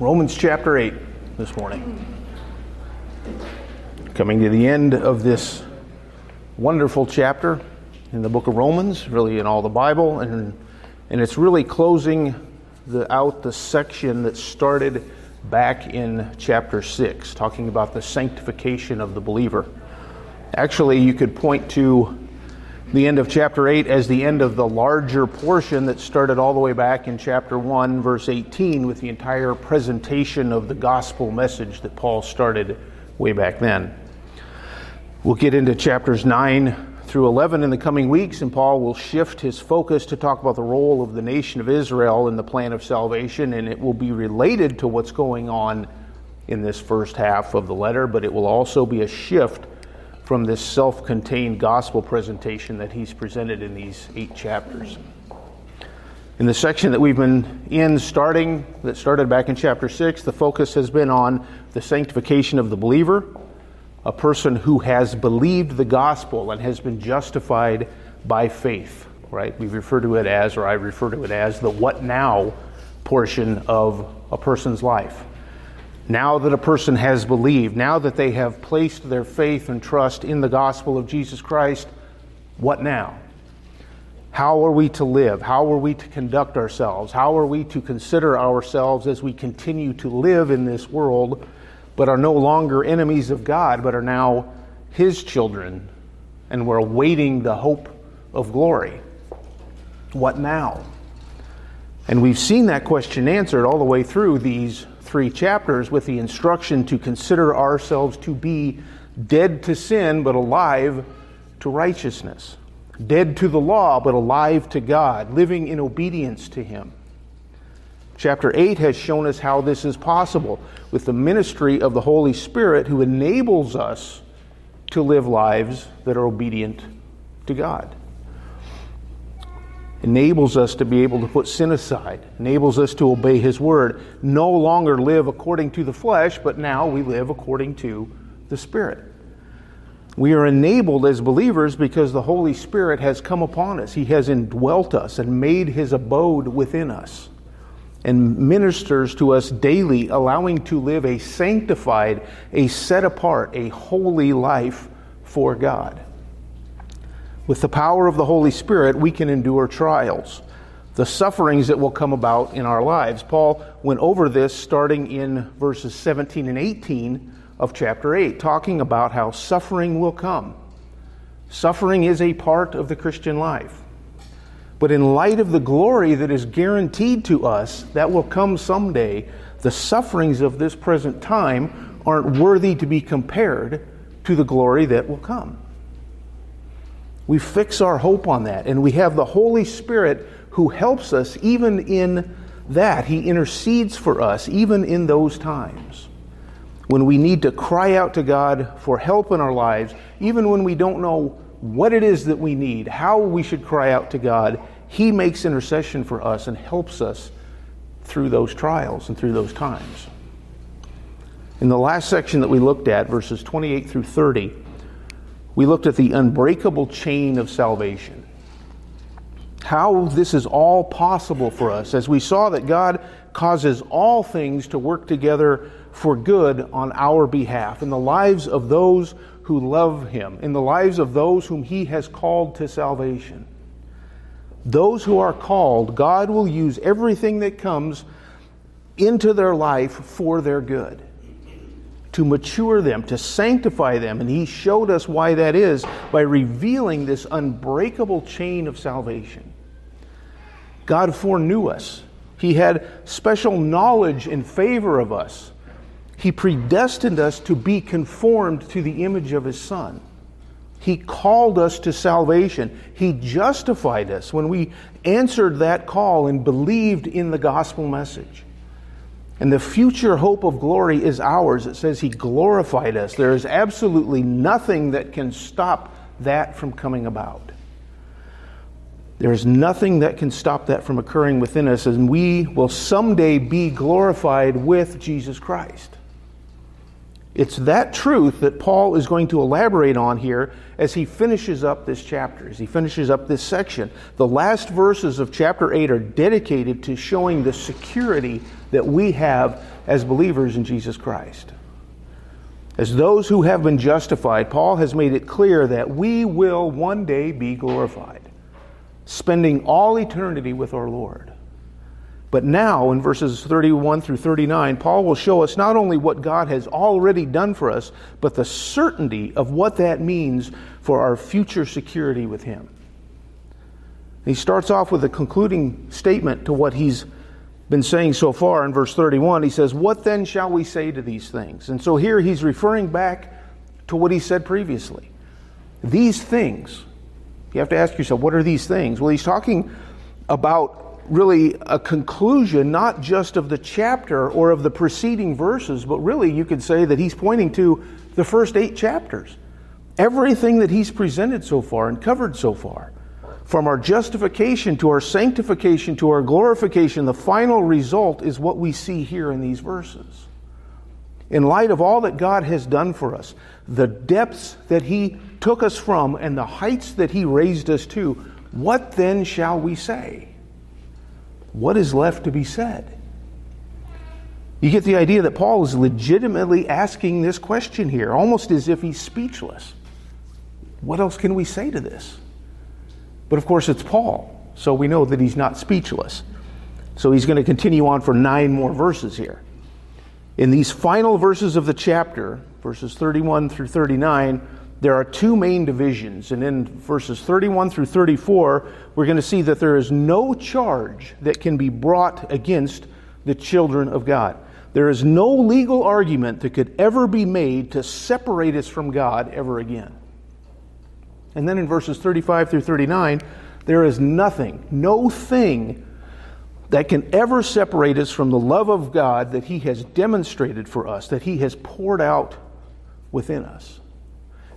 Romans chapter 8 this morning. Coming to the end of this wonderful chapter in the book of Romans, really in all the Bible, and, and it's really closing the, out the section that started back in chapter 6, talking about the sanctification of the believer. Actually, you could point to the end of chapter 8 as the end of the larger portion that started all the way back in chapter 1, verse 18, with the entire presentation of the gospel message that Paul started way back then. We'll get into chapters 9 through 11 in the coming weeks, and Paul will shift his focus to talk about the role of the nation of Israel in the plan of salvation, and it will be related to what's going on in this first half of the letter, but it will also be a shift from this self contained gospel presentation that he's presented in these eight chapters. In the section that we've been in, starting, that started back in chapter 6, the focus has been on the sanctification of the believer, a person who has believed the gospel and has been justified by faith, right? We refer to it as, or I refer to it as, the what now portion of a person's life. Now that a person has believed, now that they have placed their faith and trust in the gospel of Jesus Christ, what now? How are we to live? How are we to conduct ourselves? How are we to consider ourselves as we continue to live in this world, but are no longer enemies of God, but are now His children, and we're awaiting the hope of glory? What now? And we've seen that question answered all the way through these three chapters with the instruction to consider ourselves to be dead to sin but alive to righteousness, dead to the law but alive to God, living in obedience to Him. Chapter 8 has shown us how this is possible with the ministry of the Holy Spirit who enables us to live lives that are obedient to God enables us to be able to put sin aside, enables us to obey His word, no longer live according to the flesh, but now we live according to the Spirit. We are enabled as believers because the Holy Spirit has come upon us. He has indwelt us and made His abode within us and ministers to us daily, allowing to live a sanctified, a set apart, a holy life for God. With the power of the Holy Spirit, we can endure trials, the sufferings that will come about in our lives. Paul went over this starting in verses 17 and 18 of chapter 8, talking about how suffering will come. Suffering is a part of the Christian life. But in light of the glory that is guaranteed to us that will come someday, the sufferings of this present time aren't worthy to be compared to the glory that will come. We fix our hope on that, and we have the Holy Spirit who helps us even in that. He intercedes for us even in those times. When we need to cry out to God for help in our lives, even when we don't know what it is that we need, how we should cry out to God, He makes intercession for us and helps us through those trials and through those times. In the last section that we looked at, verses 28 through 30, we looked at the unbreakable chain of salvation. How this is all possible for us, as we saw that God causes all things to work together for good on our behalf, in the lives of those who love Him, in the lives of those whom He has called to salvation. Those who are called, God will use everything that comes into their life for their good to mature them, to sanctify them. And he showed us why that is by revealing this unbreakable chain of salvation. God foreknew us, He had special knowledge in favor of us. He predestined us to be conformed to the image of His Son. He called us to salvation. He justified us when we answered that call and believed in the gospel message. And the future hope of glory is ours. It says He glorified us. There is absolutely nothing that can stop that from coming about. There is nothing that can stop that from occurring within us, and we will someday be glorified with Jesus Christ. It's that truth that Paul is going to elaborate on here as he finishes up this chapter, as he finishes up this section. The last verses of chapter 8 are dedicated to showing the security that we have as believers in Jesus Christ. As those who have been justified, Paul has made it clear that we will one day be glorified, spending all eternity with our Lord. But now, in verses 31 through 39, Paul will show us not only what God has already done for us, but the certainty of what that means for our future security with Him. He starts off with a concluding statement to what he's been saying so far in verse 31. He says, What then shall we say to these things? And so here he's referring back to what he said previously. These things, you have to ask yourself, what are these things? Well, he's talking about really a conclusion, not just of the chapter or of the preceding verses, but really you could say that he's pointing to the first eight chapters. Everything that he's presented so far and covered so far, from our justification to our sanctification to our glorification, the final result is what we see here in these verses. In light of all that God has done for us, the depths that he took us from, and the heights that he raised us to, what then shall we say? what is left to be said? You get the idea that Paul is legitimately asking this question here, almost as if he's speechless. What else can we say to this? But of course, it's Paul, so we know that he's not speechless. So he's going to continue on for nine more verses here. In these final verses of the chapter, verses 31 through 39, there are two main divisions. And in verses 31 through 34, we're going to see that there is no charge that can be brought against the children of God. There is no legal argument that could ever be made to separate us from God ever again. And then in verses 35 through 39, there is nothing, no thing that can ever separate us from the love of God that He has demonstrated for us, that He has poured out within us.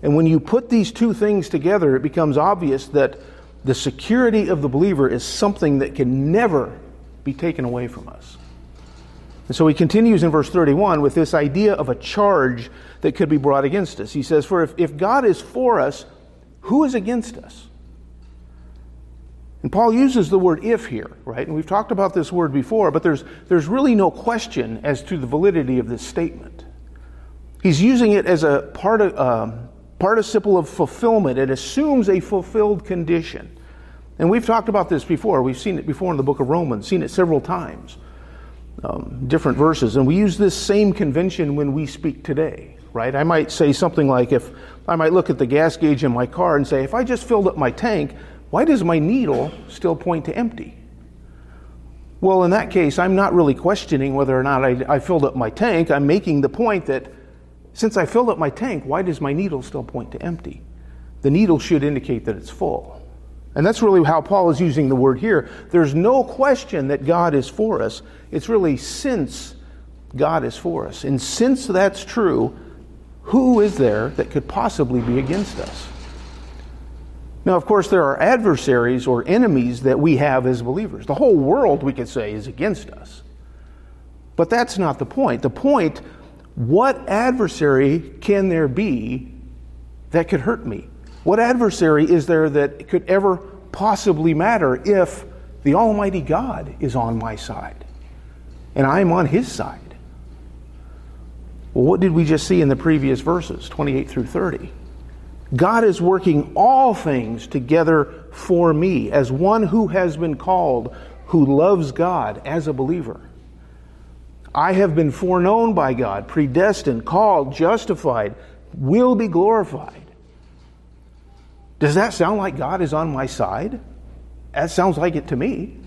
And when you put these two things together, it becomes obvious that the security of the believer is something that can never be taken away from us. And so he continues in verse 31 with this idea of a charge that could be brought against us. He says, For if, if God is for us, who is against us? And Paul uses the word if here, right? And we've talked about this word before, but there's, there's really no question as to the validity of this statement. He's using it as a part of, um, participle of fulfillment. It assumes a fulfilled condition. And we've talked about this before. We've seen it before in the book of Romans, seen it several times, um, different verses. And we use this same convention when we speak today, right? I might say something like, if I might look at the gas gauge in my car and say, if I just filled up my tank, why does my needle still point to empty? Well, in that case, I'm not really questioning whether or not I, I filled up my tank. I'm making the point that since I filled up my tank, why does my needle still point to empty? The needle should indicate that it's full. And that's really how Paul is using the word here. There's no question that God is for us. It's really since God is for us. And since that's true, who is there that could possibly be against us? Now, of course, there are adversaries or enemies that we have as believers. The whole world, we could say, is against us. But that's not the point. The point what adversary can there be that could hurt me? What adversary is there that could ever possibly matter if the Almighty God is on my side and I'm on His side? Well, what did we just see in the previous verses, 28 through 30? God is working all things together for me as one who has been called, who loves God as a believer. I have been foreknown by God, predestined, called, justified, will be glorified. Does that sound like God is on my side? That sounds like it to me.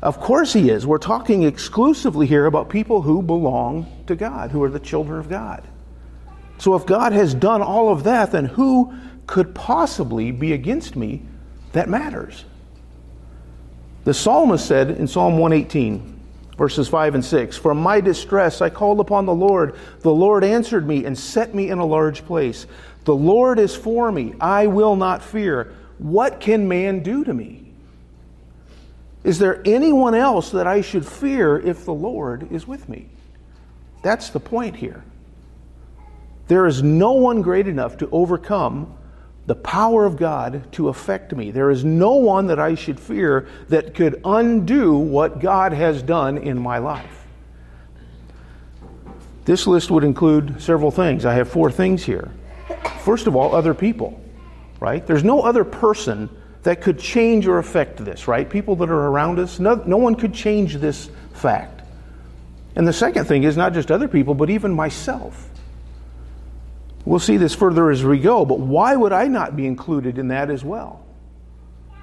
Of course He is. We're talking exclusively here about people who belong to God, who are the children of God. So if God has done all of that, then who could possibly be against me that matters? The psalmist said in Psalm 118, verses 5 and 6 From my distress I called upon the Lord. The Lord answered me and set me in a large place. The Lord is for me. I will not fear. What can man do to me? Is there anyone else that I should fear if the Lord is with me? That's the point here. There is no one great enough to overcome the power of God to affect me. There is no one that I should fear that could undo what God has done in my life. This list would include several things. I have four things here. First of all, other people, right? There's no other person that could change or affect this, right? People that are around us, no, no one could change this fact. And the second thing is not just other people, but even myself. We'll see this further as we go, but why would I not be included in that as well?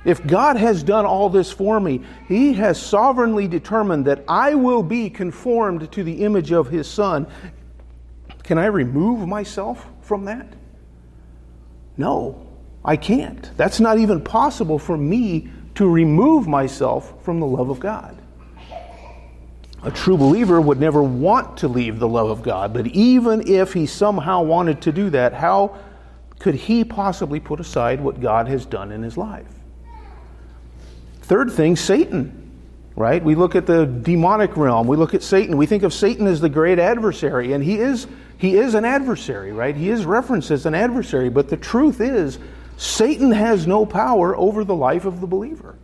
If God has done all this for me, He has sovereignly determined that I will be conformed to the image of His Son. Can I remove myself from that? No, I can't. That's not even possible for me to remove myself from the love of God. A true believer would never want to leave the love of God, but even if he somehow wanted to do that, how could he possibly put aside what God has done in his life? Third thing, Satan, right? We look at the demonic realm, we look at Satan, we think of Satan as the great adversary, and he is he is an adversary, right? He is referenced as an adversary, but the truth is Satan has no power over the life of the believer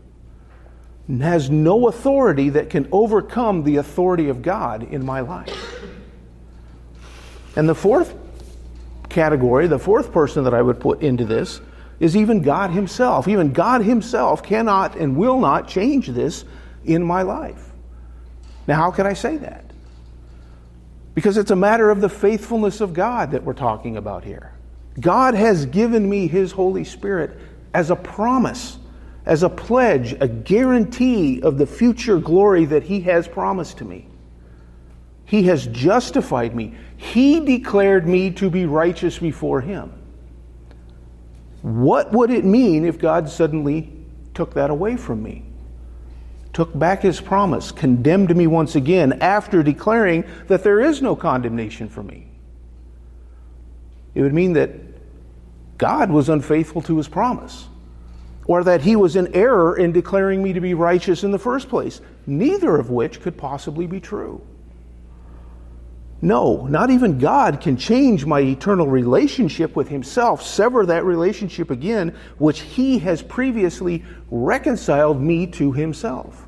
has no authority that can overcome the authority of God in my life. And the fourth category, the fourth person that I would put into this, is even God Himself. Even God Himself cannot and will not change this in my life. Now, how can I say that? Because it's a matter of the faithfulness of God that we're talking about here. God has given me His Holy Spirit as a promise as a pledge, a guarantee of the future glory that He has promised to me. He has justified me. He declared me to be righteous before Him. What would it mean if God suddenly took that away from me? Took back His promise, condemned me once again after declaring that there is no condemnation for me? It would mean that God was unfaithful to His promise or that he was in error in declaring me to be righteous in the first place, neither of which could possibly be true. No, not even God can change my eternal relationship with Himself, sever that relationship again, which He has previously reconciled me to Himself.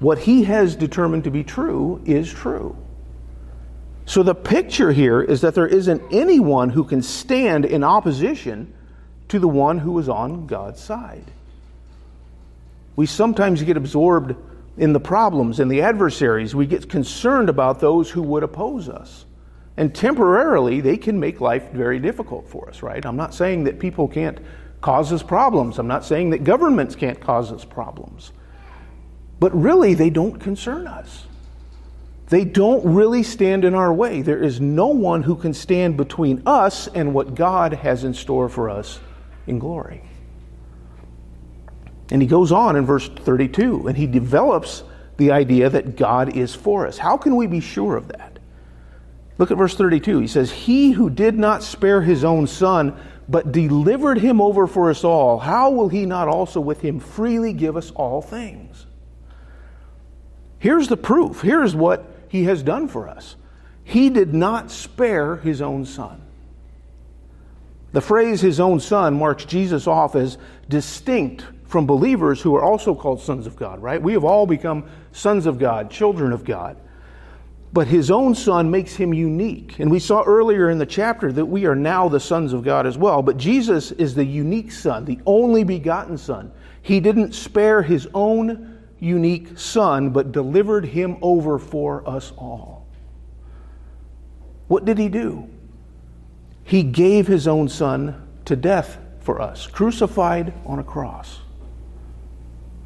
What He has determined to be true is true. So the picture here is that there isn't anyone who can stand in opposition to the one who is on God's side. We sometimes get absorbed in the problems and the adversaries. We get concerned about those who would oppose us. And temporarily, they can make life very difficult for us, right? I'm not saying that people can't cause us problems. I'm not saying that governments can't cause us problems. But really, they don't concern us. They don't really stand in our way. There is no one who can stand between us and what God has in store for us in glory. And he goes on in verse 32 and he develops the idea that God is for us. How can we be sure of that? Look at verse 32. He says, He who did not spare his own son, but delivered him over for us all, how will he not also with him freely give us all things? Here's the proof. Here's what he has done for us. He did not spare his own son. The phrase his own son marks Jesus off as distinct from believers who are also called sons of God, right? We have all become sons of God, children of God. But his own son makes him unique. And we saw earlier in the chapter that we are now the sons of God as well. But Jesus is the unique son, the only begotten son. He didn't spare his own unique son, but delivered him over for us all. What did he do? He gave his own son to death for us, crucified on a cross.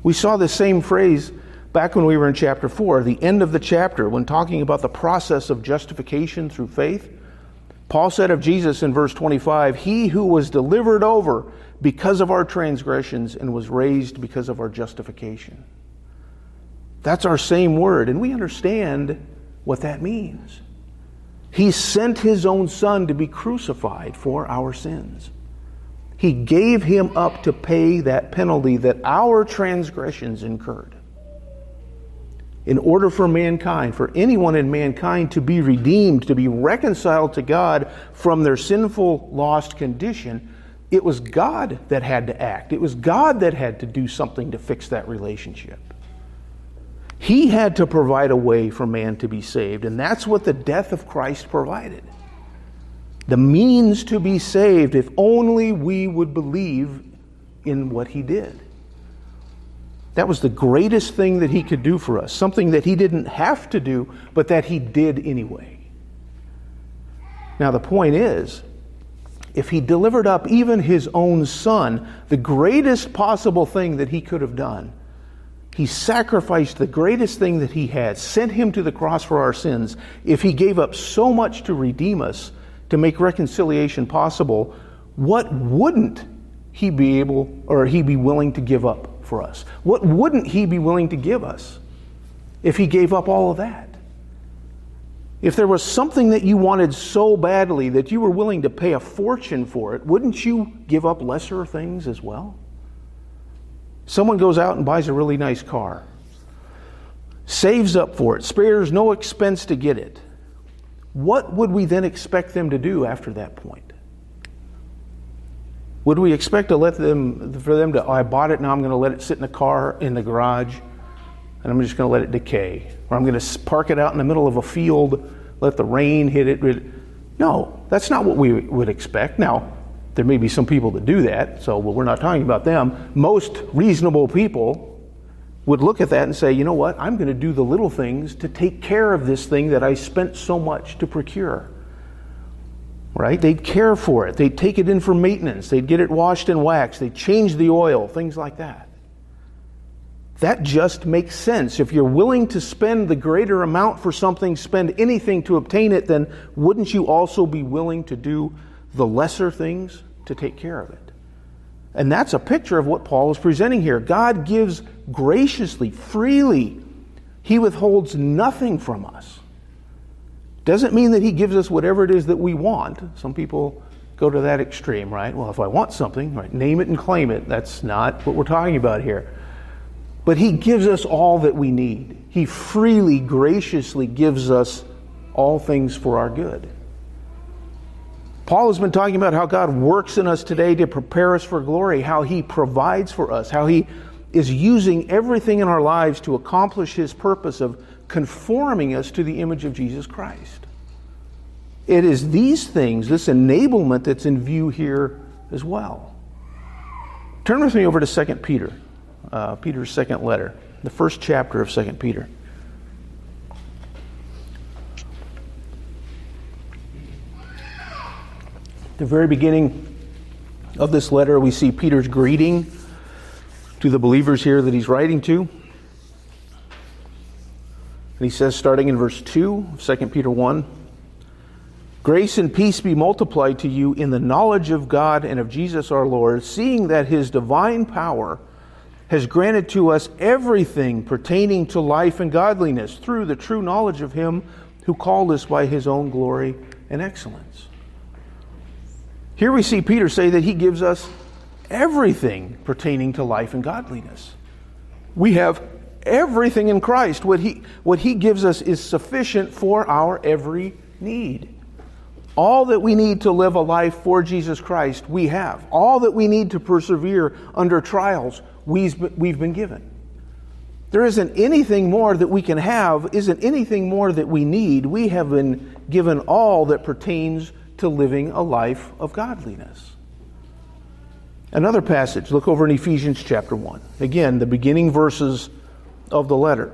We saw the same phrase back when we were in chapter 4, the end of the chapter, when talking about the process of justification through faith. Paul said of Jesus in verse 25, He who was delivered over because of our transgressions and was raised because of our justification. That's our same word, and we understand what that means. He sent his own son to be crucified for our sins. He gave him up to pay that penalty that our transgressions incurred. In order for mankind, for anyone in mankind to be redeemed, to be reconciled to God from their sinful, lost condition, it was God that had to act. It was God that had to do something to fix that relationship. He had to provide a way for man to be saved, and that's what the death of Christ provided. The means to be saved if only we would believe in what he did. That was the greatest thing that he could do for us, something that he didn't have to do, but that he did anyway. Now, the point is, if he delivered up even his own son, the greatest possible thing that he could have done, he sacrificed the greatest thing that he had, sent him to the cross for our sins. If he gave up so much to redeem us, to make reconciliation possible, what wouldn't he be able or he be willing to give up for us? What wouldn't he be willing to give us if he gave up all of that? If there was something that you wanted so badly that you were willing to pay a fortune for it, wouldn't you give up lesser things as well? Someone goes out and buys a really nice car, saves up for it, spares no expense to get it. What would we then expect them to do after that point? Would we expect to let them for them to oh, I bought it now I'm going to let it sit in the car in the garage and I'm just going to let it decay or I'm going to park it out in the middle of a field let the rain hit it no that's not what we would expect now there may be some people that do that so well, we're not talking about them most reasonable people would look at that and say, you know what, I'm going to do the little things to take care of this thing that I spent so much to procure. Right? They'd care for it. They'd take it in for maintenance. They'd get it washed and waxed. They'd change the oil, things like that. That just makes sense. If you're willing to spend the greater amount for something, spend anything to obtain it, then wouldn't you also be willing to do the lesser things to take care of it? And that's a picture of what Paul is presenting here. God gives graciously, freely. He withholds nothing from us. Doesn't mean that He gives us whatever it is that we want. Some people go to that extreme, right? Well, if I want something, right, name it and claim it. That's not what we're talking about here. But He gives us all that we need. He freely, graciously gives us all things for our good. Paul has been talking about how God works in us today to prepare us for glory, how He provides for us, how He is using everything in our lives to accomplish His purpose of conforming us to the image of Jesus Christ. It is these things, this enablement, that's in view here as well. Turn with me over to 2 Peter, uh, Peter's second letter, the first chapter of 2 Peter. The very beginning of this letter, we see Peter's greeting to the believers here that he's writing to. And he says, starting in verse 2 of 2 Peter 1 Grace and peace be multiplied to you in the knowledge of God and of Jesus our Lord, seeing that his divine power has granted to us everything pertaining to life and godliness through the true knowledge of him who called us by his own glory and excellence. Here we see Peter say that he gives us everything pertaining to life and godliness. We have everything in Christ. What he, what he gives us is sufficient for our every need. All that we need to live a life for Jesus Christ, we have. All that we need to persevere under trials, we've, been given. There isn't anything more that we can have, isn't anything more that we need. We have been given all that pertains to living a life of godliness. Another passage, look over in Ephesians chapter 1. Again, the beginning verses of the letter.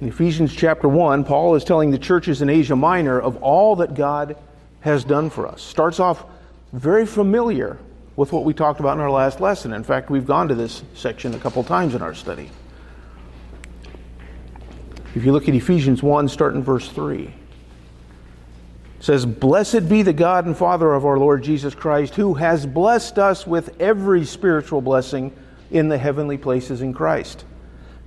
In Ephesians chapter 1, Paul is telling the churches in Asia Minor of all that God has done for us. Starts off very familiar with what we talked about in our last lesson. In fact, we've gone to this section a couple times in our study. If you look at Ephesians 1, start in verse 3 says, Blessed be the God and Father of our Lord Jesus Christ, who has blessed us with every spiritual blessing in the heavenly places in Christ,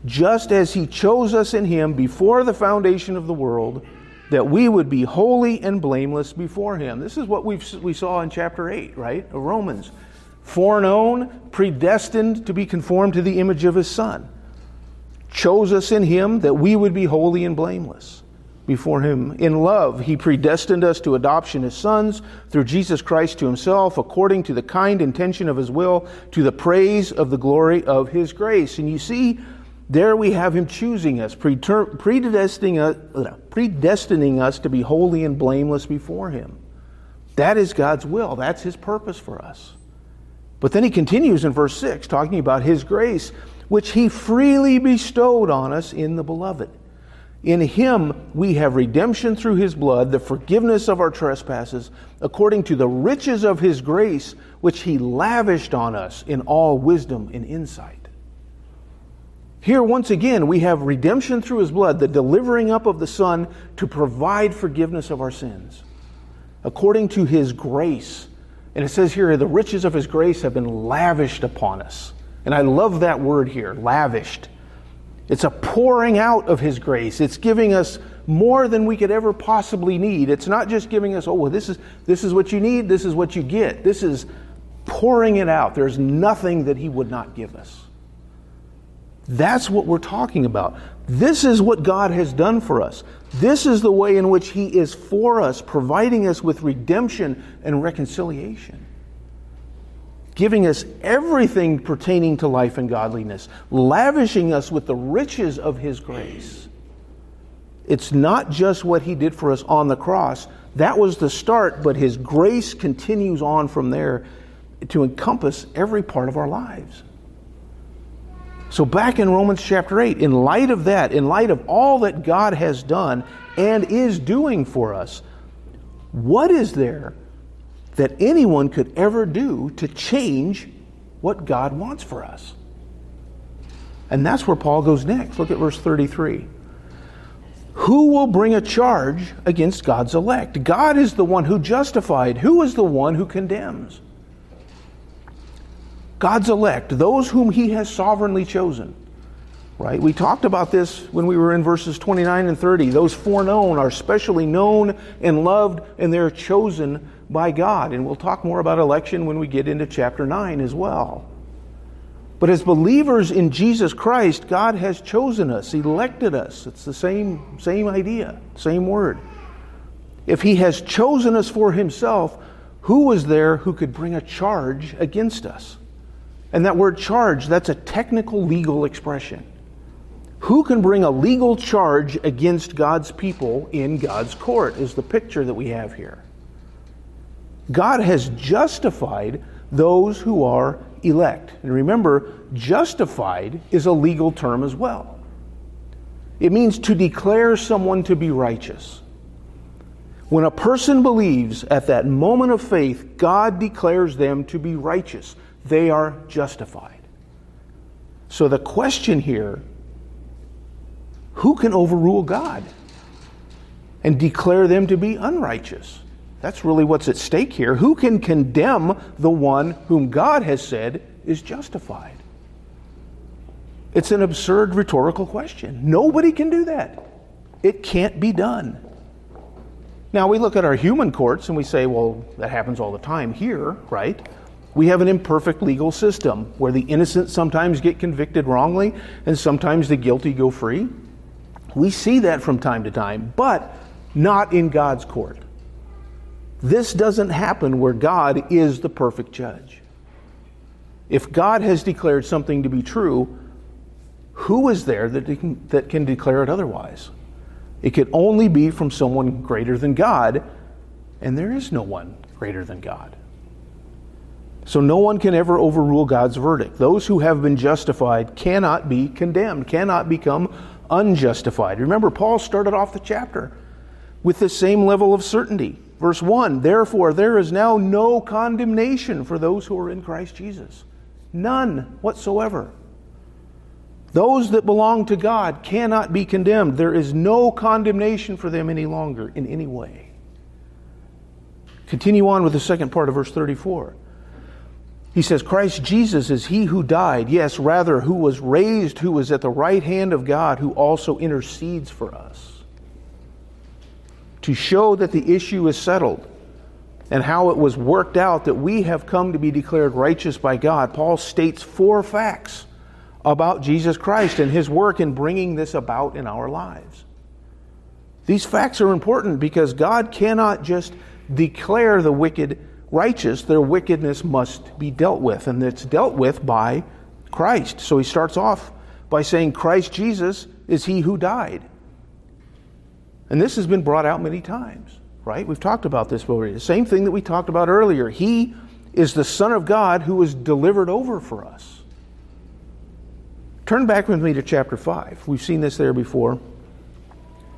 just as he chose us in him before the foundation of the world, that we would be holy and blameless before him. This is what we we saw in chapter 8, right, of Romans. Foreknown, predestined to be conformed to the image of his Son. Chose us in him that we would be holy and blameless. Before him. In love, he predestined us to adoption as sons through Jesus Christ to himself, according to the kind intention of his will, to the praise of the glory of his grace. And you see, there we have him choosing us, predestining us, predestining us to be holy and blameless before him. That is God's will. That's his purpose for us. But then he continues in verse 6, talking about his grace, which he freely bestowed on us in the beloved. In him we have redemption through his blood, the forgiveness of our trespasses, according to the riches of his grace, which he lavished on us in all wisdom and insight. Here, once again, we have redemption through his blood, the delivering up of the Son to provide forgiveness of our sins, according to his grace. And it says here, the riches of his grace have been lavished upon us. And I love that word here, lavished. It's a pouring out of His grace. It's giving us more than we could ever possibly need. It's not just giving us, oh, well, this is, this is what you need, this is what you get. This is pouring it out. There's nothing that He would not give us. That's what we're talking about. This is what God has done for us. This is the way in which He is for us, providing us with redemption and reconciliation giving us everything pertaining to life and godliness, lavishing us with the riches of His grace. It's not just what He did for us on the cross. That was the start, but His grace continues on from there to encompass every part of our lives. So, back in Romans chapter 8, in light of that, in light of all that God has done and is doing for us, what is there that anyone could ever do to change what God wants for us. And that's where Paul goes next. Look at verse 33. Who will bring a charge against God's elect? God is the one who justified. Who is the one who condemns? God's elect, those whom he has sovereignly chosen. Right? We talked about this when we were in verses 29 and 30. Those foreknown are specially known and loved, and they're chosen by God. And we'll talk more about election when we get into chapter 9 as well. But as believers in Jesus Christ, God has chosen us, elected us. It's the same, same idea, same word. If He has chosen us for Himself, who was there who could bring a charge against us? And that word charge, that's a technical legal expression. Who can bring a legal charge against God's people in God's court, is the picture that we have here. God has justified those who are elect. And remember, justified is a legal term as well. It means to declare someone to be righteous. When a person believes at that moment of faith, God declares them to be righteous. They are justified. So the question here who can overrule God and declare them to be unrighteous? That's really what's at stake here. Who can condemn the one whom God has said is justified? It's an absurd rhetorical question. Nobody can do that. It can't be done. Now, we look at our human courts and we say, well, that happens all the time here, right? We have an imperfect legal system where the innocent sometimes get convicted wrongly and sometimes the guilty go free. We see that from time to time, but not in God's court. This doesn't happen where God is the perfect judge. If God has declared something to be true, who is there that can, that can declare it otherwise? It could only be from someone greater than God, and there is no one greater than God. So no one can ever overrule God's verdict. Those who have been justified cannot be condemned, cannot become unjustified. Remember, Paul started off the chapter with the same level of certainty. Verse 1 Therefore, there is now no condemnation for those who are in Christ Jesus. None whatsoever. Those that belong to God cannot be condemned. There is no condemnation for them any longer in any way. Continue on with the second part of verse 34. He says, Christ Jesus is he who died, yes, rather, who was raised, who was at the right hand of God, who also intercedes for us to show that the issue is settled and how it was worked out that we have come to be declared righteous by God, Paul states four facts about Jesus Christ and his work in bringing this about in our lives. These facts are important because God cannot just declare the wicked righteous, their wickedness must be dealt with, and it's dealt with by Christ. So he starts off by saying, Christ Jesus is he who died. And this has been brought out many times, right? We've talked about this already. The same thing that we talked about earlier. He is the Son of God who was delivered over for us. Turn back with me to chapter 5. We've seen this there before.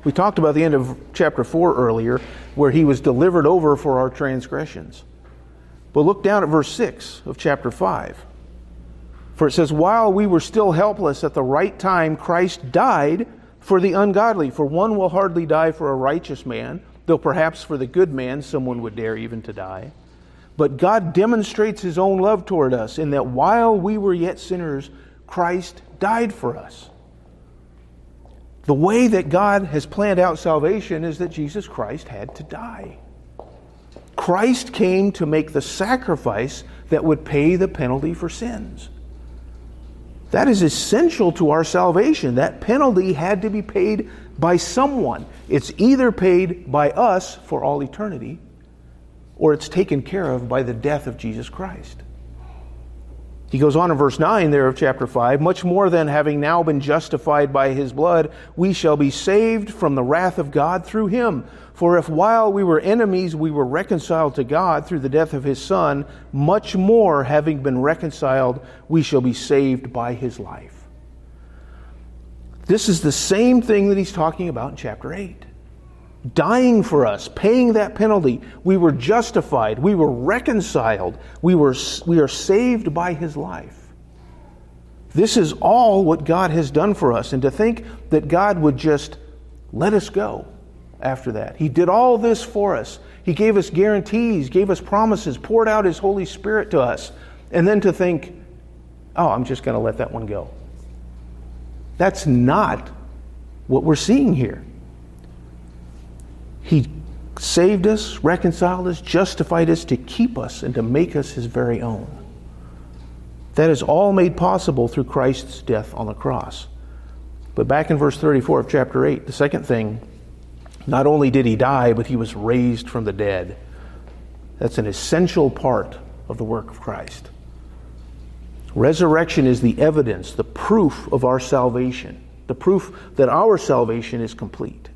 We talked about the end of chapter 4 earlier, where he was delivered over for our transgressions. But look down at verse 6 of chapter 5. For it says, While we were still helpless at the right time, Christ died for the ungodly. For one will hardly die for a righteous man, though perhaps for the good man someone would dare even to die. But God demonstrates his own love toward us in that while we were yet sinners, Christ died for us. The way that God has planned out salvation is that Jesus Christ had to die. Christ came to make the sacrifice that would pay the penalty for sins. That is essential to our salvation. That penalty had to be paid by someone. It's either paid by us for all eternity, or it's taken care of by the death of Jesus Christ. He goes on in verse 9 there of chapter 5 much more than having now been justified by his blood, we shall be saved from the wrath of God through him. For if while we were enemies we were reconciled to God through the death of his Son, much more, having been reconciled, we shall be saved by his life. This is the same thing that he's talking about in chapter 8. Dying for us, paying that penalty. We were justified. We were reconciled. We, were, we are saved by his life. This is all what God has done for us. And to think that God would just let us go after that. He did all this for us. He gave us guarantees, gave us promises, poured out His Holy Spirit to us. And then to think, oh, I'm just going to let that one go. That's not what we're seeing here. He saved us, reconciled us, justified us to keep us and to make us His very own. That is all made possible through Christ's death on the cross. But back in verse 34 of chapter 8, the second thing not only did he die, but he was raised from the dead. That's an essential part of the work of Christ. Resurrection is the evidence, the proof of our salvation, the proof that our salvation is complete.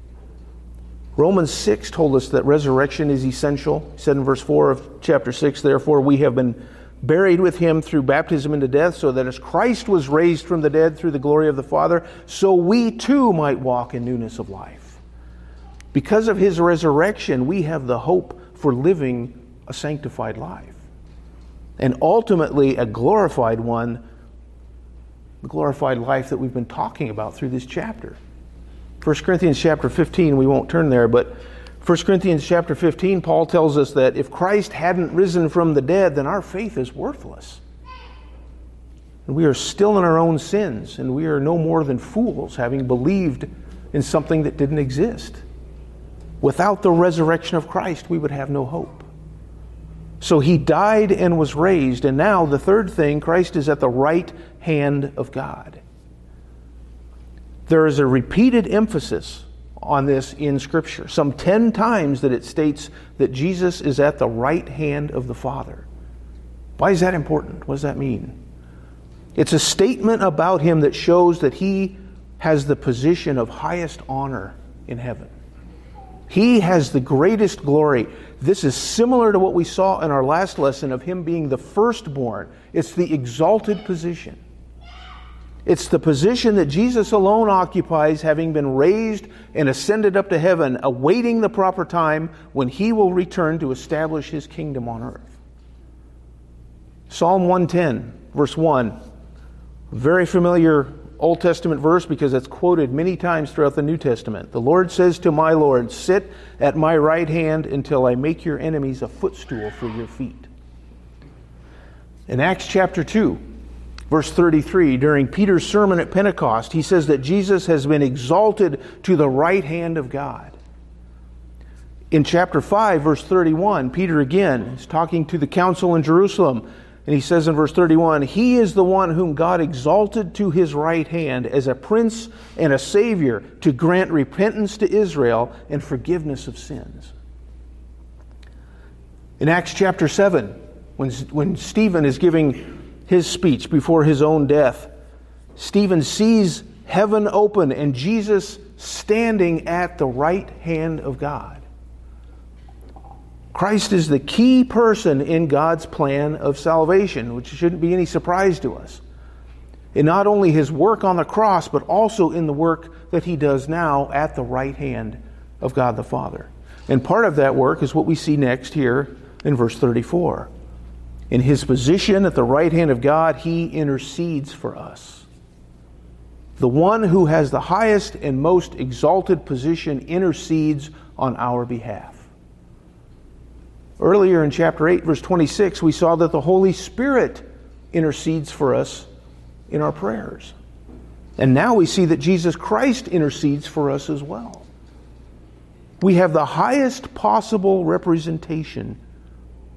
Romans 6 told us that resurrection is essential. He said in verse 4 of chapter 6, Therefore we have been buried with him through baptism into death, so that as Christ was raised from the dead through the glory of the Father, so we too might walk in newness of life. Because of his resurrection, we have the hope for living a sanctified life. And ultimately, a glorified one, the glorified life that we've been talking about through this chapter. 1 Corinthians chapter 15, we won't turn there, but 1 Corinthians chapter 15, Paul tells us that if Christ hadn't risen from the dead, then our faith is worthless. And we are still in our own sins, and we are no more than fools, having believed in something that didn't exist. Without the resurrection of Christ, we would have no hope. So he died and was raised. And now, the third thing, Christ is at the right hand of God. There is a repeated emphasis on this in Scripture, some 10 times that it states that Jesus is at the right hand of the Father. Why is that important? What does that mean? It's a statement about him that shows that he has the position of highest honor in heaven. He has the greatest glory. This is similar to what we saw in our last lesson of him being the firstborn. It's the exalted position. It's the position that Jesus alone occupies, having been raised and ascended up to heaven, awaiting the proper time when he will return to establish his kingdom on earth. Psalm 110, verse 1, very familiar Old Testament verse because it's quoted many times throughout the New Testament. The Lord says to my Lord, Sit at my right hand until I make your enemies a footstool for your feet. In Acts chapter 2, verse 33, during Peter's sermon at Pentecost, he says that Jesus has been exalted to the right hand of God. In chapter 5, verse 31, Peter again is talking to the council in Jerusalem And he says in verse 31 He is the one whom God exalted to his right hand as a prince and a savior to grant repentance to Israel and forgiveness of sins. In Acts chapter 7, when, when Stephen is giving his speech before his own death, Stephen sees heaven open and Jesus standing at the right hand of God. Christ is the key person in God's plan of salvation, which shouldn't be any surprise to us. In not only his work on the cross, but also in the work that he does now at the right hand of God the Father. And part of that work is what we see next here in verse 34. In his position at the right hand of God, he intercedes for us. The one who has the highest and most exalted position intercedes on our behalf. Earlier in chapter 8, verse 26, we saw that the Holy Spirit intercedes for us in our prayers. And now we see that Jesus Christ intercedes for us as well. We have the highest possible representation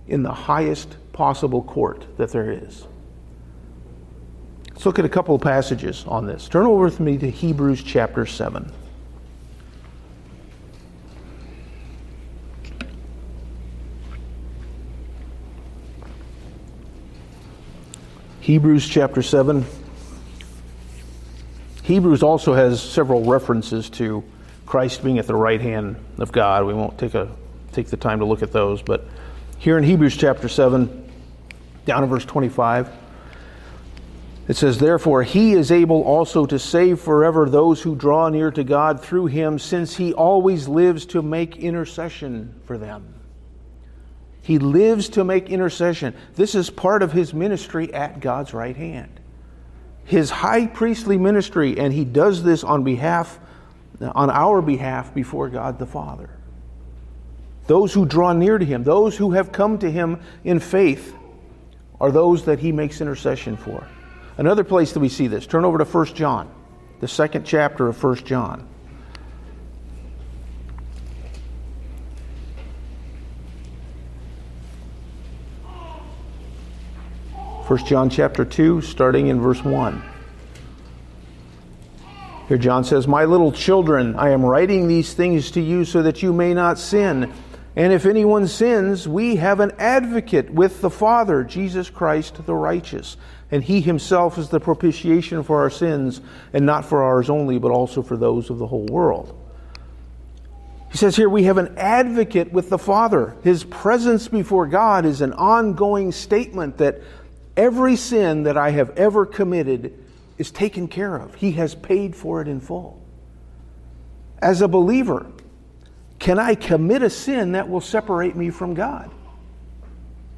in the highest possible court that there is. Let's look at a couple of passages on this. Turn over with me to Hebrews chapter 7. Hebrews chapter 7. Hebrews also has several references to Christ being at the right hand of God. We won't take, a, take the time to look at those, but here in Hebrews chapter 7, down in verse 25, it says, Therefore, he is able also to save forever those who draw near to God through him, since he always lives to make intercession for them. He lives to make intercession. This is part of his ministry at God's right hand. His high priestly ministry, and he does this on behalf, on our behalf before God the Father. Those who draw near to him, those who have come to him in faith, are those that he makes intercession for. Another place that we see this, turn over to 1 John, the second chapter of 1 John. 1 John chapter 2, starting in verse 1. Here John says, My little children, I am writing these things to you so that you may not sin. And if anyone sins, we have an advocate with the Father, Jesus Christ the righteous. And he himself is the propitiation for our sins, and not for ours only, but also for those of the whole world. He says here, we have an advocate with the Father. His presence before God is an ongoing statement that Every sin that I have ever committed is taken care of. He has paid for it in full. As a believer, can I commit a sin that will separate me from God?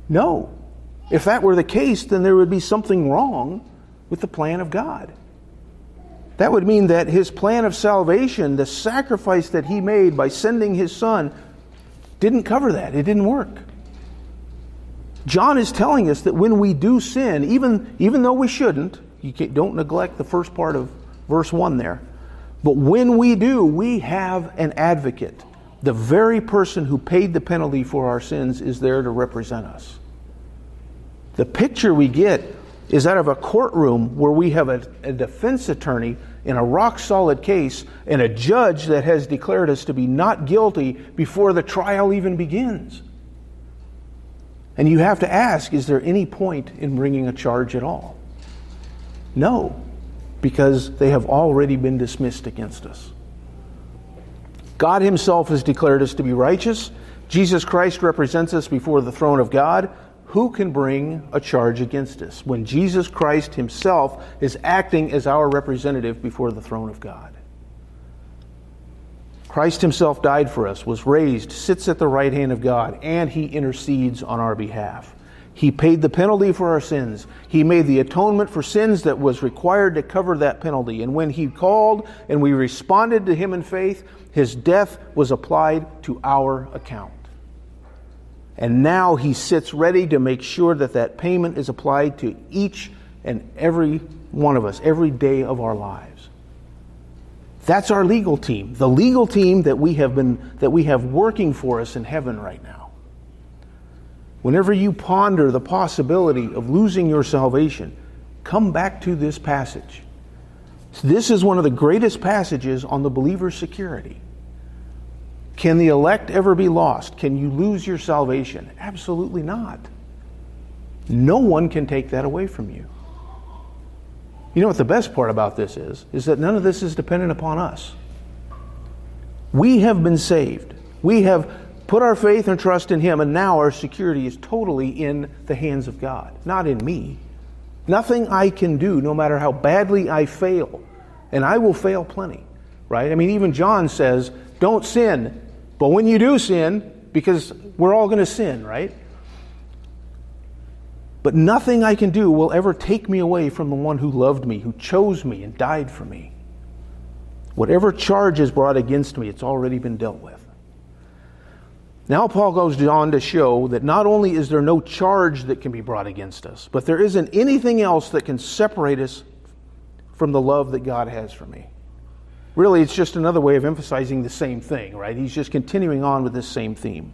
No. If that were the case, then there would be something wrong with the plan of God. That would mean that his plan of salvation, the sacrifice that he made by sending his son, didn't cover that. It didn't work. John is telling us that when we do sin, even, even though we shouldn't, you don't neglect the first part of verse 1 there, but when we do, we have an advocate. The very person who paid the penalty for our sins is there to represent us. The picture we get is out of a courtroom where we have a, a defense attorney in a rock solid case and a judge that has declared us to be not guilty before the trial even begins. And you have to ask is there any point in bringing a charge at all? No, because they have already been dismissed against us. God Himself has declared us to be righteous. Jesus Christ represents us before the throne of God. Who can bring a charge against us when Jesus Christ Himself is acting as our representative before the throne of God? Christ himself died for us, was raised, sits at the right hand of God, and he intercedes on our behalf. He paid the penalty for our sins. He made the atonement for sins that was required to cover that penalty. And when he called and we responded to him in faith, his death was applied to our account. And now he sits ready to make sure that that payment is applied to each and every one of us, every day of our lives. That's our legal team, the legal team that we have been that we have working for us in heaven right now. whenever you ponder the possibility of losing your salvation, come back to this passage. This is one of the greatest passages on the believer's security. Can the elect ever be lost? Can you lose your salvation? Absolutely not. No one can take that away from you. You know what the best part about this is? Is that none of this is dependent upon us. We have been saved. We have put our faith and trust in Him, and now our security is totally in the hands of God, not in me. Nothing I can do, no matter how badly I fail, and I will fail plenty, right? I mean, even John says, don't sin. But when you do sin, because we're all going to sin, right? But nothing I can do will ever take me away from the one who loved me, who chose me, and died for me. Whatever charge is brought against me, it's already been dealt with. Now, Paul goes on to show that not only is there no charge that can be brought against us, but there isn't anything else that can separate us from the love that God has for me. Really, it's just another way of emphasizing the same thing, right? He's just continuing on with this same theme.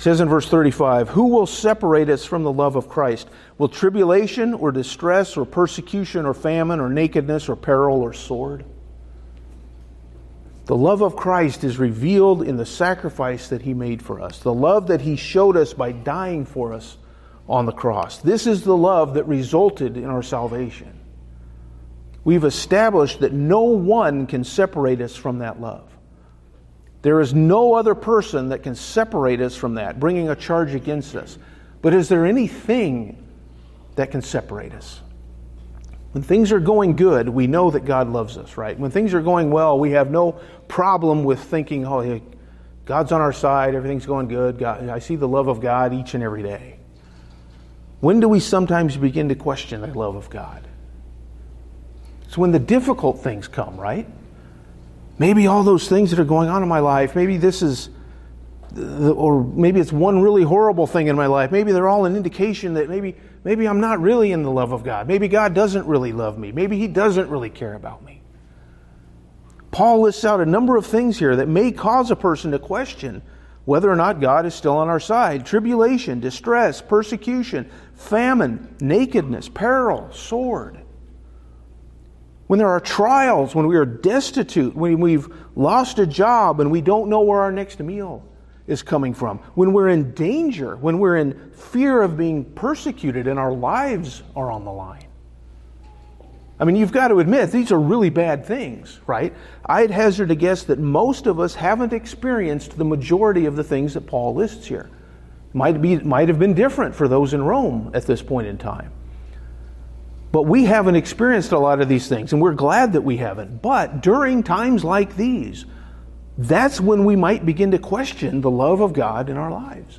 Says in verse 35 Who will separate us from the love of Christ? Will tribulation or distress or persecution or famine or nakedness or peril or sword? The love of Christ is revealed in the sacrifice that he made for us, the love that he showed us by dying for us on the cross. This is the love that resulted in our salvation. We've established that no one can separate us from that love. There is no other person that can separate us from that, bringing a charge against us. But is there anything that can separate us? When things are going good, we know that God loves us, right? When things are going well, we have no problem with thinking, oh, God's on our side, everything's going good. God, I see the love of God each and every day. When do we sometimes begin to question the love of God? It's when the difficult things come, right? Maybe all those things that are going on in my life, maybe this is, or maybe it's one really horrible thing in my life. Maybe they're all an indication that maybe maybe I'm not really in the love of God. Maybe God doesn't really love me. Maybe He doesn't really care about me. Paul lists out a number of things here that may cause a person to question whether or not God is still on our side tribulation, distress, persecution, famine, nakedness, peril, sword. When there are trials, when we are destitute, when we've lost a job and we don't know where our next meal is coming from, when we're in danger, when we're in fear of being persecuted and our lives are on the line. I mean, you've got to admit, these are really bad things, right? I'd hazard a guess that most of us haven't experienced the majority of the things that Paul lists here. Might, be, might have been different for those in Rome at this point in time. But we haven't experienced a lot of these things, and we're glad that we haven't. But during times like these, that's when we might begin to question the love of God in our lives.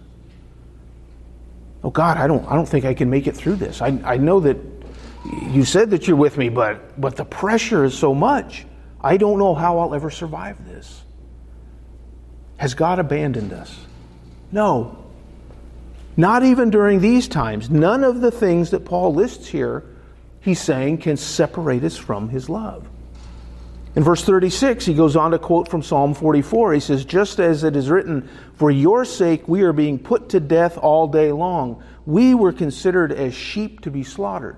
Oh God, I don't, I don't think I can make it through this. I, I know that you said that you're with me, but, but the pressure is so much. I don't know how I'll ever survive this. Has God abandoned us? No. Not even during these times. None of the things that Paul lists here, he's saying, can separate us from his love. In verse 36, he goes on to quote from Psalm 44. He says, Just as it is written, For your sake we are being put to death all day long. We were considered as sheep to be slaughtered.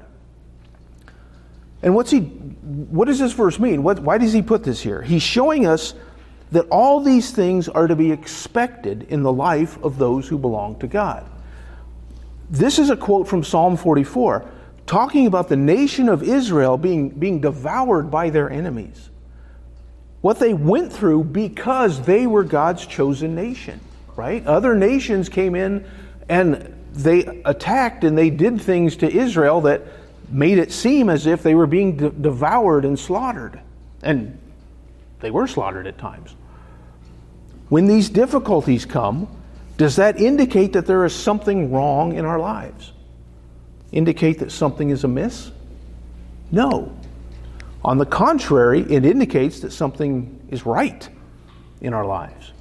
And what's he, what does this verse mean? What, why does he put this here? He's showing us that all these things are to be expected in the life of those who belong to God. This is a quote from Psalm 44, talking about the nation of Israel being, being devoured by their enemies what they went through because they were God's chosen nation, right? Other nations came in and they attacked and they did things to Israel that made it seem as if they were being de- devoured and slaughtered. And they were slaughtered at times. When these difficulties come, does that indicate that there is something wrong in our lives? Indicate that something is amiss? No. On the contrary, it indicates that something is right in our lives.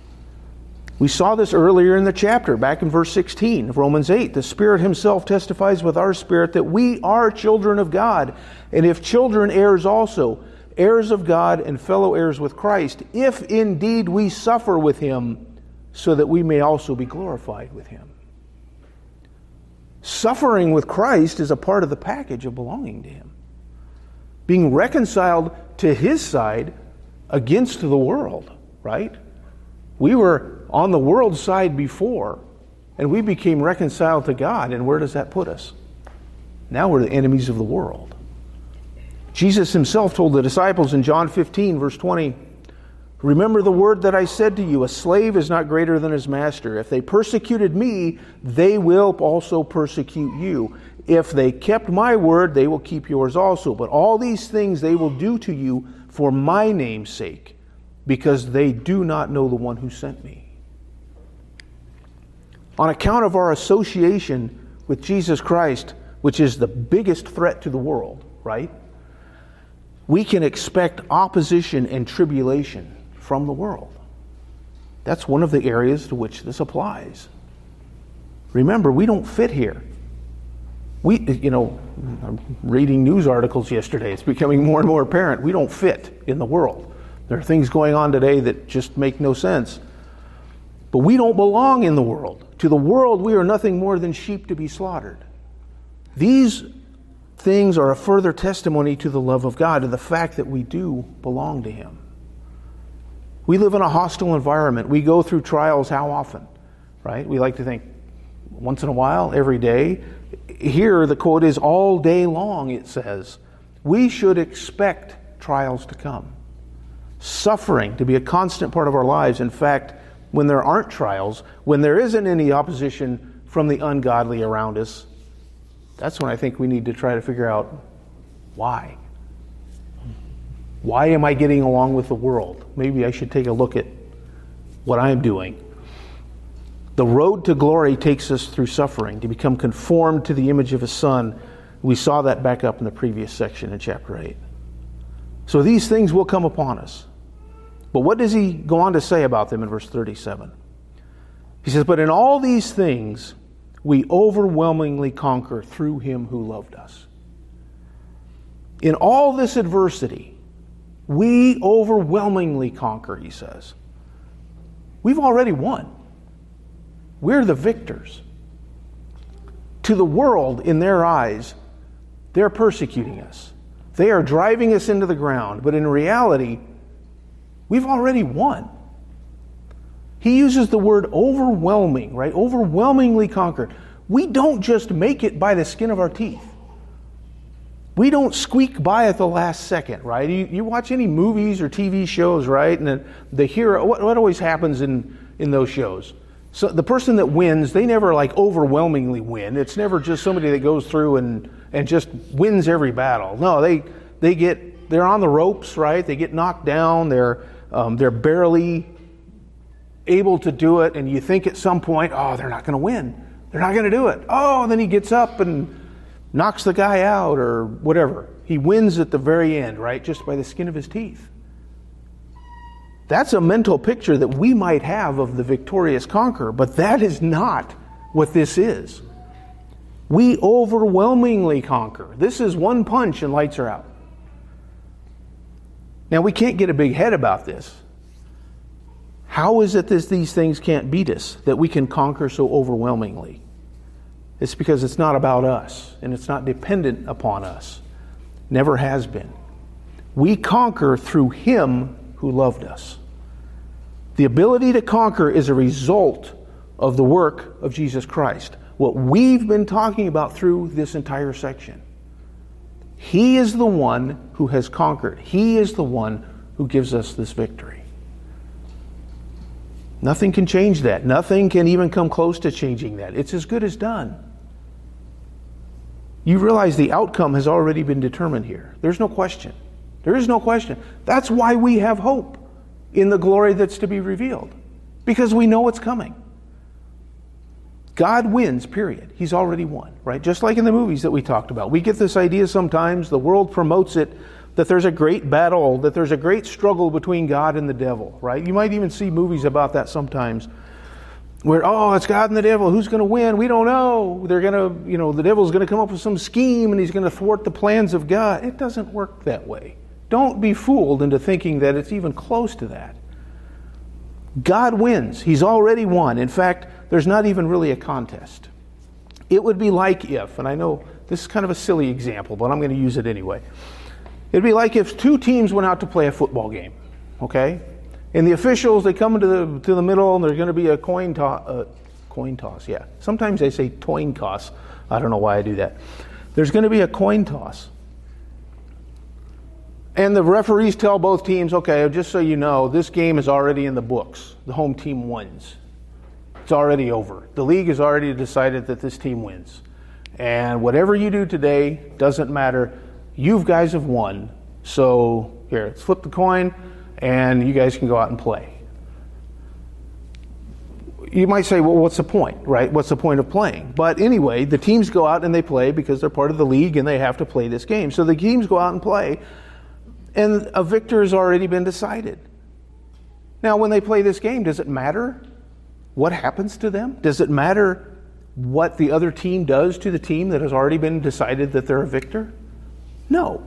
We saw this earlier in the chapter, back in verse 16 of Romans 8. The Spirit Himself testifies with our spirit that we are children of God, and if children, heirs also, heirs of God and fellow heirs with Christ, if indeed we suffer with Him, so that we may also be glorified with Him. Suffering with Christ is a part of the package of belonging to Him. Being reconciled to His side against the world, right? We were on the world's side before, and we became reconciled to God. And where does that put us? Now we're the enemies of the world. Jesus himself told the disciples in John 15, verse 20, Remember the word that I said to you a slave is not greater than his master. If they persecuted me, they will also persecute you. If they kept my word, they will keep yours also. But all these things they will do to you for my name's sake, because they do not know the one who sent me. On account of our association with Jesus Christ, which is the biggest threat to the world, right? We can expect opposition and tribulation from the world. That's one of the areas to which this applies. Remember, we don't fit here. We, you know, I'm reading news articles yesterday. It's becoming more and more apparent we don't fit in the world. There are things going on today that just make no sense. But we don't belong in the world. To the world, we are nothing more than sheep to be slaughtered. These things are a further testimony to the love of God, to the fact that we do belong to Him. We live in a hostile environment. We go through trials how often? Right? We like to think once in a while, every day. Here, the quote is all day long, it says. We should expect trials to come, suffering to be a constant part of our lives. In fact, when there aren't trials, when there isn't any opposition from the ungodly around us, that's when I think we need to try to figure out why. Why am I getting along with the world? Maybe I should take a look at what I'm doing. The road to glory takes us through suffering to become conformed to the image of His Son. We saw that back up in the previous section in chapter 8. So these things will come upon us. But what does he go on to say about them in verse 37? He says, But in all these things we overwhelmingly conquer through him who loved us. In all this adversity, we overwhelmingly conquer, he says. We've already won. We're the victors. To the world, in their eyes, they're persecuting us. They are driving us into the ground. But in reality, we've already won. He uses the word overwhelming, right? Overwhelmingly conquered. We don't just make it by the skin of our teeth we don't squeak by at the last second, right? You, you watch any movies or TV shows, right? And the, the hero, what, what always happens in, in those shows? So the person that wins, they never like overwhelmingly win. It's never just somebody that goes through and, and just wins every battle. No, they, they get, they're on the ropes, right? They get knocked down. They're, um, they're barely able to do it. And you think at some point, oh, they're not going to win. They're not going to do it. Oh, then he gets up and knocks the guy out or whatever. He wins at the very end, right? Just by the skin of his teeth. That's a mental picture that we might have of the victorious conqueror, but that is not what this is. We overwhelmingly conquer. This is one punch and lights are out. Now, we can't get a big head about this. How is it that these things can't beat us, that we can conquer so overwhelmingly? It's because it's not about us and it's not dependent upon us. Never has been. We conquer through Him who loved us. The ability to conquer is a result of the work of Jesus Christ. What we've been talking about through this entire section. He is the one who has conquered, He is the one who gives us this victory. Nothing can change that. Nothing can even come close to changing that. It's as good as done. You realize the outcome has already been determined here. There's no question. There is no question. That's why we have hope in the glory that's to be revealed, because we know it's coming. God wins, period. He's already won, right? Just like in the movies that we talked about. We get this idea sometimes, the world promotes it, that there's a great battle, that there's a great struggle between God and the devil, right? You might even see movies about that sometimes where oh it's god and the devil. Who's going to win? We don't know. They're going to you know the devil's going to come up with some scheme and he's going to thwart the plans of god. It doesn't work that way. Don't be fooled into thinking that it's even close to that. God wins. He's already won. In fact there's not even really a contest. It would be like if, and I know this is kind of a silly example, but I'm going to use it anyway. It'd be like if two teams went out to play a football game, okay? And the officials, they come into the, to the middle and there's going to be a coin toss. Uh, coin toss, yeah. Sometimes they say coin toss. I don't know why I do that. There's going to be a coin toss. And the referees tell both teams, okay, just so you know, this game is already in the books. The home team wins. It's already over. The league has already decided that this team wins. And whatever you do today doesn't matter. You guys have won. So here, let's flip the coin and you guys can go out and play. You might say, well, what's the point, right? What's the point of playing? But anyway, the teams go out and they play because they're part of the league and they have to play this game. So the teams go out and play and a victor has already been decided. Now, when they play this game, does it matter what happens to them? Does it matter what the other team does to the team that has already been decided that they're a victor? No.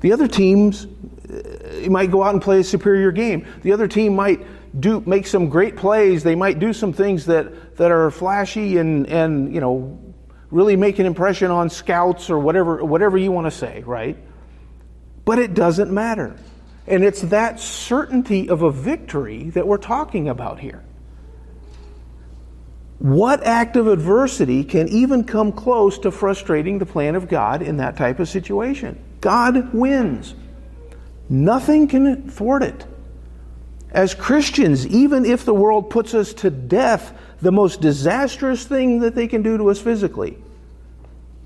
The other teams uh, might go out and play a superior game. The other team might do make some great plays. They might do some things that, that are flashy and, and you know really make an impression on scouts or whatever whatever you want to say, right? But it doesn't matter. And it's that certainty of a victory that we're talking about here. What act of adversity can even come close to frustrating the plan of God in that type of situation? God wins. Nothing can thwart it. As Christians, even if the world puts us to death, the most disastrous thing that they can do to us physically,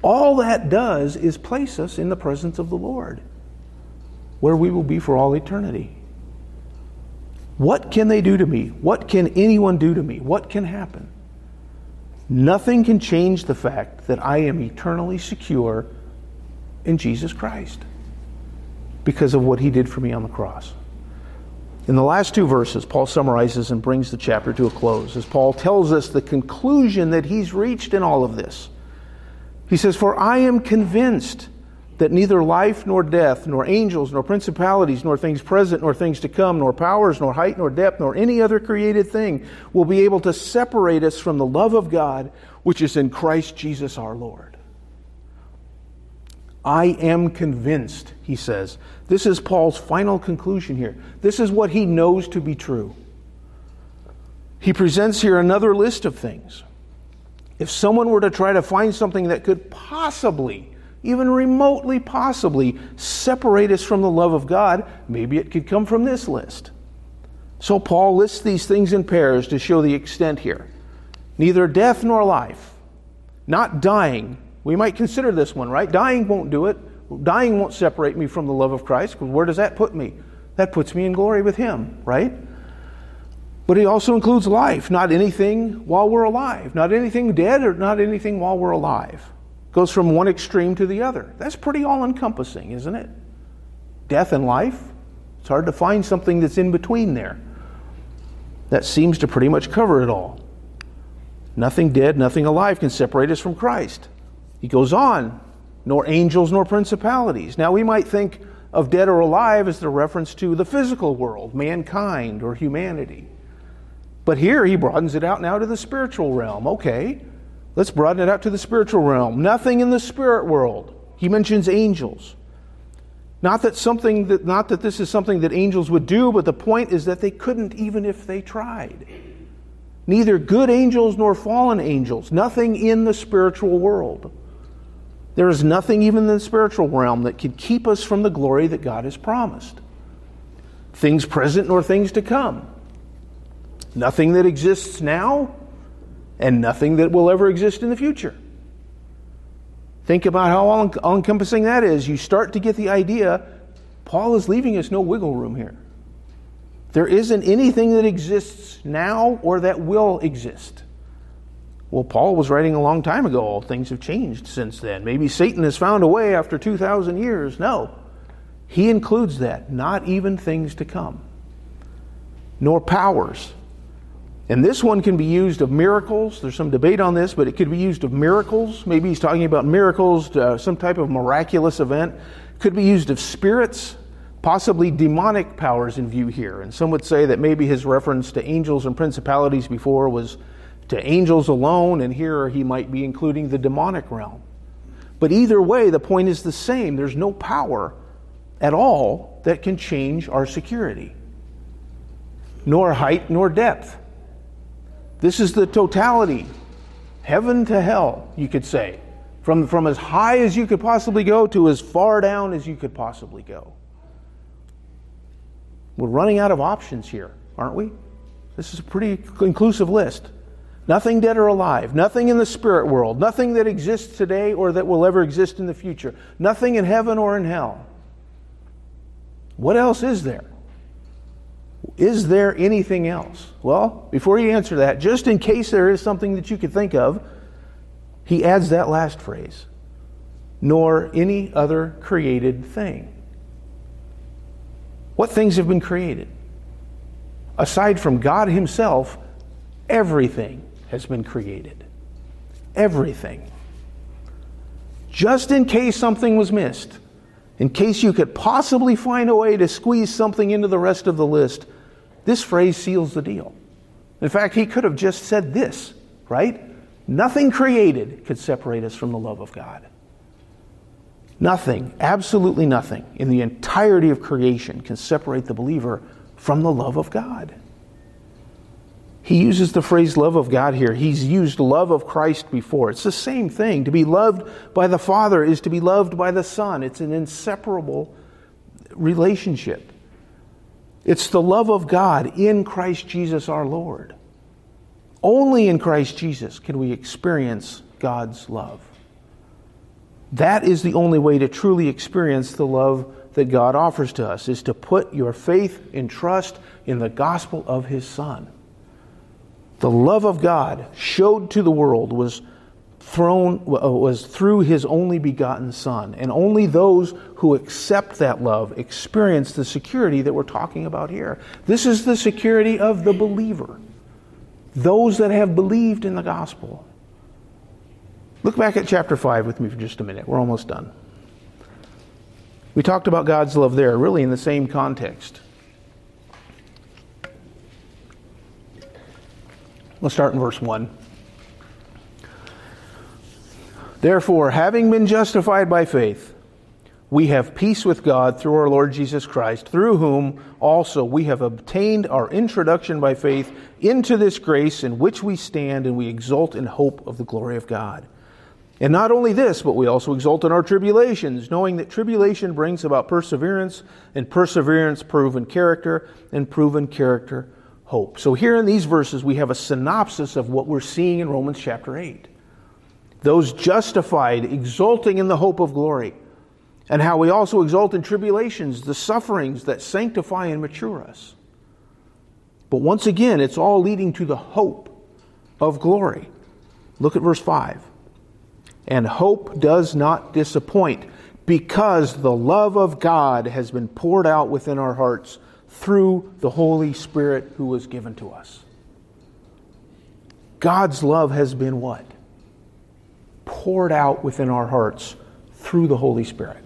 all that does is place us in the presence of the Lord where we will be for all eternity. What can they do to me? What can anyone do to me? What can happen? Nothing can change the fact that I am eternally secure in Jesus Christ because of what he did for me on the cross. In the last two verses, Paul summarizes and brings the chapter to a close as Paul tells us the conclusion that he's reached in all of this. He says, For I am convinced that neither life nor death, nor angels, nor principalities, nor things present, nor things to come, nor powers, nor height, nor depth, nor any other created thing will be able to separate us from the love of God which is in Christ Jesus our Lord. I am convinced, he says. This is Paul's final conclusion here. This is what he knows to be true. He presents here another list of things. If someone were to try to find something that could possibly even remotely possibly separate us from the love of God, maybe it could come from this list. So Paul lists these things in pairs to show the extent here. Neither death nor life, not dying. We might consider this one, right? Dying won't do it. Dying won't separate me from the love of Christ. Where does that put me? That puts me in glory with Him, right? But he also includes life, not anything while we're alive, not anything dead or not anything while we're alive goes from one extreme to the other. That's pretty all encompassing, isn't it? Death and life. It's hard to find something that's in between there. That seems to pretty much cover it all. Nothing dead, nothing alive can separate us from Christ. He goes on, nor angels nor principalities. Now we might think of dead or alive as the reference to the physical world, mankind or humanity. But here he broadens it out now to the spiritual realm. Okay, Let's broaden it out to the spiritual realm. Nothing in the spirit world. He mentions angels. Not that something that not that this is something that angels would do, but the point is that they couldn't even if they tried. Neither good angels nor fallen angels. Nothing in the spiritual world. There is nothing even in the spiritual realm that could keep us from the glory that God has promised. Things present nor things to come. Nothing that exists now and nothing that will ever exist in the future. Think about how all encompassing that is. You start to get the idea Paul is leaving us no wiggle room here. There isn't anything that exists now or that will exist. Well, Paul was writing a long time ago. All things have changed since then. Maybe Satan has found a way after 2,000 years. No. He includes that, not even things to come, nor powers, and this one can be used of miracles. There's some debate on this, but it could be used of miracles. Maybe he's talking about miracles, uh, some type of miraculous event. Could be used of spirits, possibly demonic powers in view here. And some would say that maybe his reference to angels and principalities before was to angels alone, and here he might be including the demonic realm. But either way, the point is the same. There's no power at all that can change our security, nor height nor depth. This is the totality, heaven to hell, you could say, from, from as high as you could possibly go to as far down as you could possibly go. We're running out of options here, aren't we? This is a pretty inclusive list. Nothing dead or alive, nothing in the spirit world, nothing that exists today or that will ever exist in the future, nothing in heaven or in hell. What else is there? Is there anything else? Well, before you answer that, just in case there is something that you could think of, he adds that last phrase nor any other created thing. What things have been created? Aside from God Himself, everything has been created. Everything. Just in case something was missed, in case you could possibly find a way to squeeze something into the rest of the list, this phrase seals the deal. In fact, he could have just said this, right? Nothing created could separate us from the love of God. Nothing, absolutely nothing in the entirety of creation can separate the believer from the love of God. He uses the phrase love of God here. He's used love of Christ before. It's the same thing. To be loved by the Father is to be loved by the Son, it's an inseparable relationship. It's the love of God in Christ Jesus our Lord. Only in Christ Jesus can we experience God's love. That is the only way to truly experience the love that God offers to us is to put your faith and trust in the gospel of his son. The love of God showed to the world was thrown uh, was through his only begotten son and only those who accept that love experience the security that we're talking about here. This is the security of the believer. Those that have believed in the gospel. Look back at chapter 5 with me for just a minute. We're almost done. We talked about God's love there, really in the same context. Let's start in verse 1. Therefore, having been justified by faith, we have peace with God through our Lord Jesus Christ, through whom also we have obtained our introduction by faith into this grace in which we stand and we exult in hope of the glory of God. And not only this, but we also exult in our tribulations, knowing that tribulation brings about perseverance, and perseverance, proven character, and proven character, hope. So, here in these verses, we have a synopsis of what we're seeing in Romans chapter 8. Those justified, exulting in the hope of glory, and how we also exult in tribulations, the sufferings that sanctify and mature us. But once again, it's all leading to the hope of glory. Look at verse 5. And hope does not disappoint because the love of God has been poured out within our hearts through the Holy Spirit who was given to us. God's love has been what? Poured out within our hearts through the Holy Spirit.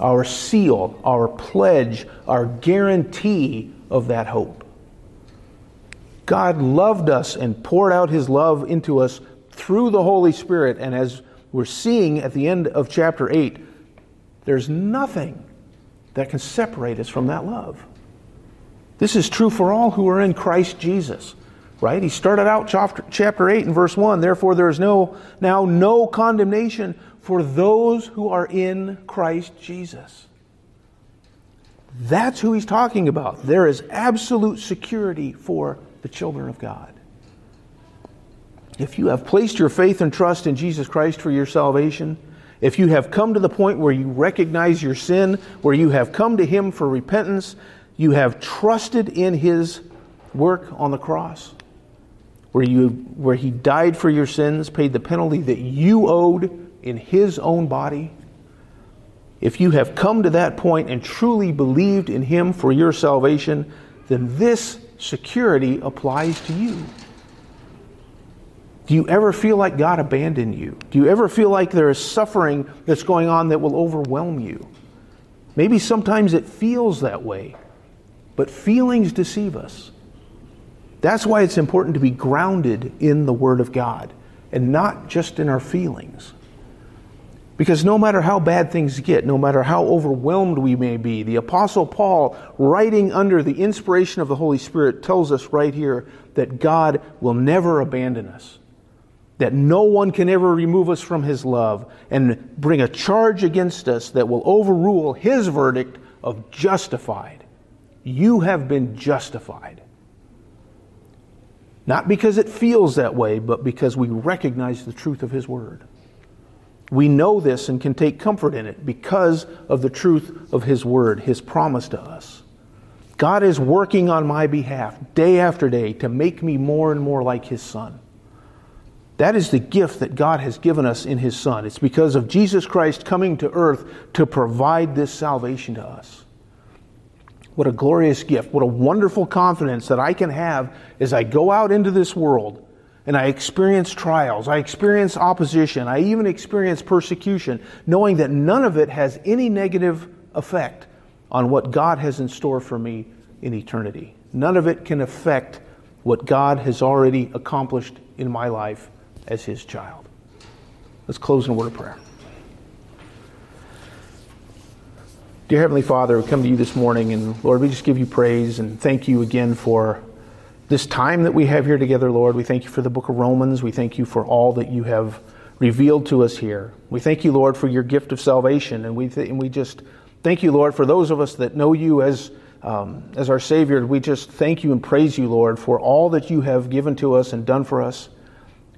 Our seal, our pledge, our guarantee of that hope. God loved us and poured out his love into us through the Holy Spirit. And as we're seeing at the end of chapter 8, there's nothing that can separate us from that love. This is true for all who are in Christ Jesus, right? He started out chapter 8 and verse 1. Therefore, there is no, now no condemnation for those who are in Christ Jesus. That's who he's talking about. There is absolute security for the children of God if you have placed your faith and trust in Jesus Christ for your salvation, if you have come to the point where you recognize your sin, where you have come to Him for repentance, you have trusted in His work on the cross, where, you, where He died for your sins, paid the penalty that you owed in His own body, if you have come to that point and truly believed in Him for your salvation, then this security applies to you. Do you ever feel like God abandoned you? Do you ever feel like there is suffering that's going on that will overwhelm you? Maybe sometimes it feels that way, but feelings deceive us. That's why it's important to be grounded in the Word of God and not just in our feelings. Because no matter how bad things get, no matter how overwhelmed we may be, the Apostle Paul, writing under the inspiration of the Holy Spirit, tells us right here that God will never abandon us, that no one can ever remove us from His love and bring a charge against us that will overrule His verdict of justified. You have been justified. Not because it feels that way, but because we recognize the truth of His Word. We know this and can take comfort in it because of the truth of His Word, His promise to us. God is working on my behalf day after day to make me more and more like His Son. That is the gift that God has given us in His Son. It's because of Jesus Christ coming to earth to provide this salvation to us. What a glorious gift. What a wonderful confidence that I can have as I go out into this world and I experience trials, I experience opposition, I even experience persecution, knowing that none of it has any negative effect on what God has in store for me in eternity. None of it can affect what God has already accomplished in my life as His child. Let's close in a word of prayer. Dear Heavenly Father, we come to you this morning, and Lord, we just give you praise and thank you again for this time that we have here together, Lord. We thank you for the book of Romans. We thank you for all that you have revealed to us here. We thank you, Lord, for your gift of salvation. And we, th- and we just thank you, Lord, for those of us that know you as, um, as our Savior. We just thank you and praise you, Lord, for all that you have given to us and done for us.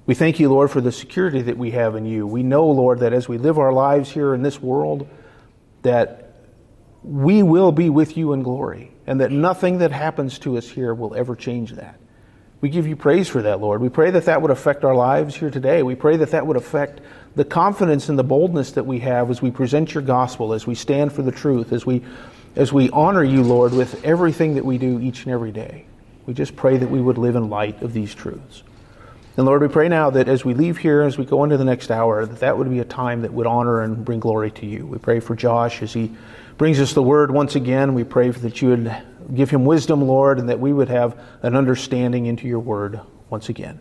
We thank you, Lord, for the security that we have in you. We know, Lord, that as we live our lives here in this world, that we will be with you in glory and that nothing that happens to us here will ever change that. We give you praise for that, Lord. We pray that that would affect our lives here today. We pray that that would affect the confidence and the boldness that we have as we present your gospel, as we stand for the truth, as we, as we honor you, Lord, with everything that we do each and every day. We just pray that we would live in light of these truths. And Lord, we pray now that as we leave here, as we go into the next hour, that that would be a time that would honor and bring glory to you. We pray for Josh as he brings us the word once again. We pray that you would give him wisdom, Lord, and that we would have an understanding into your word once again.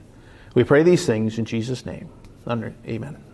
We pray these things in Jesus' name. Amen.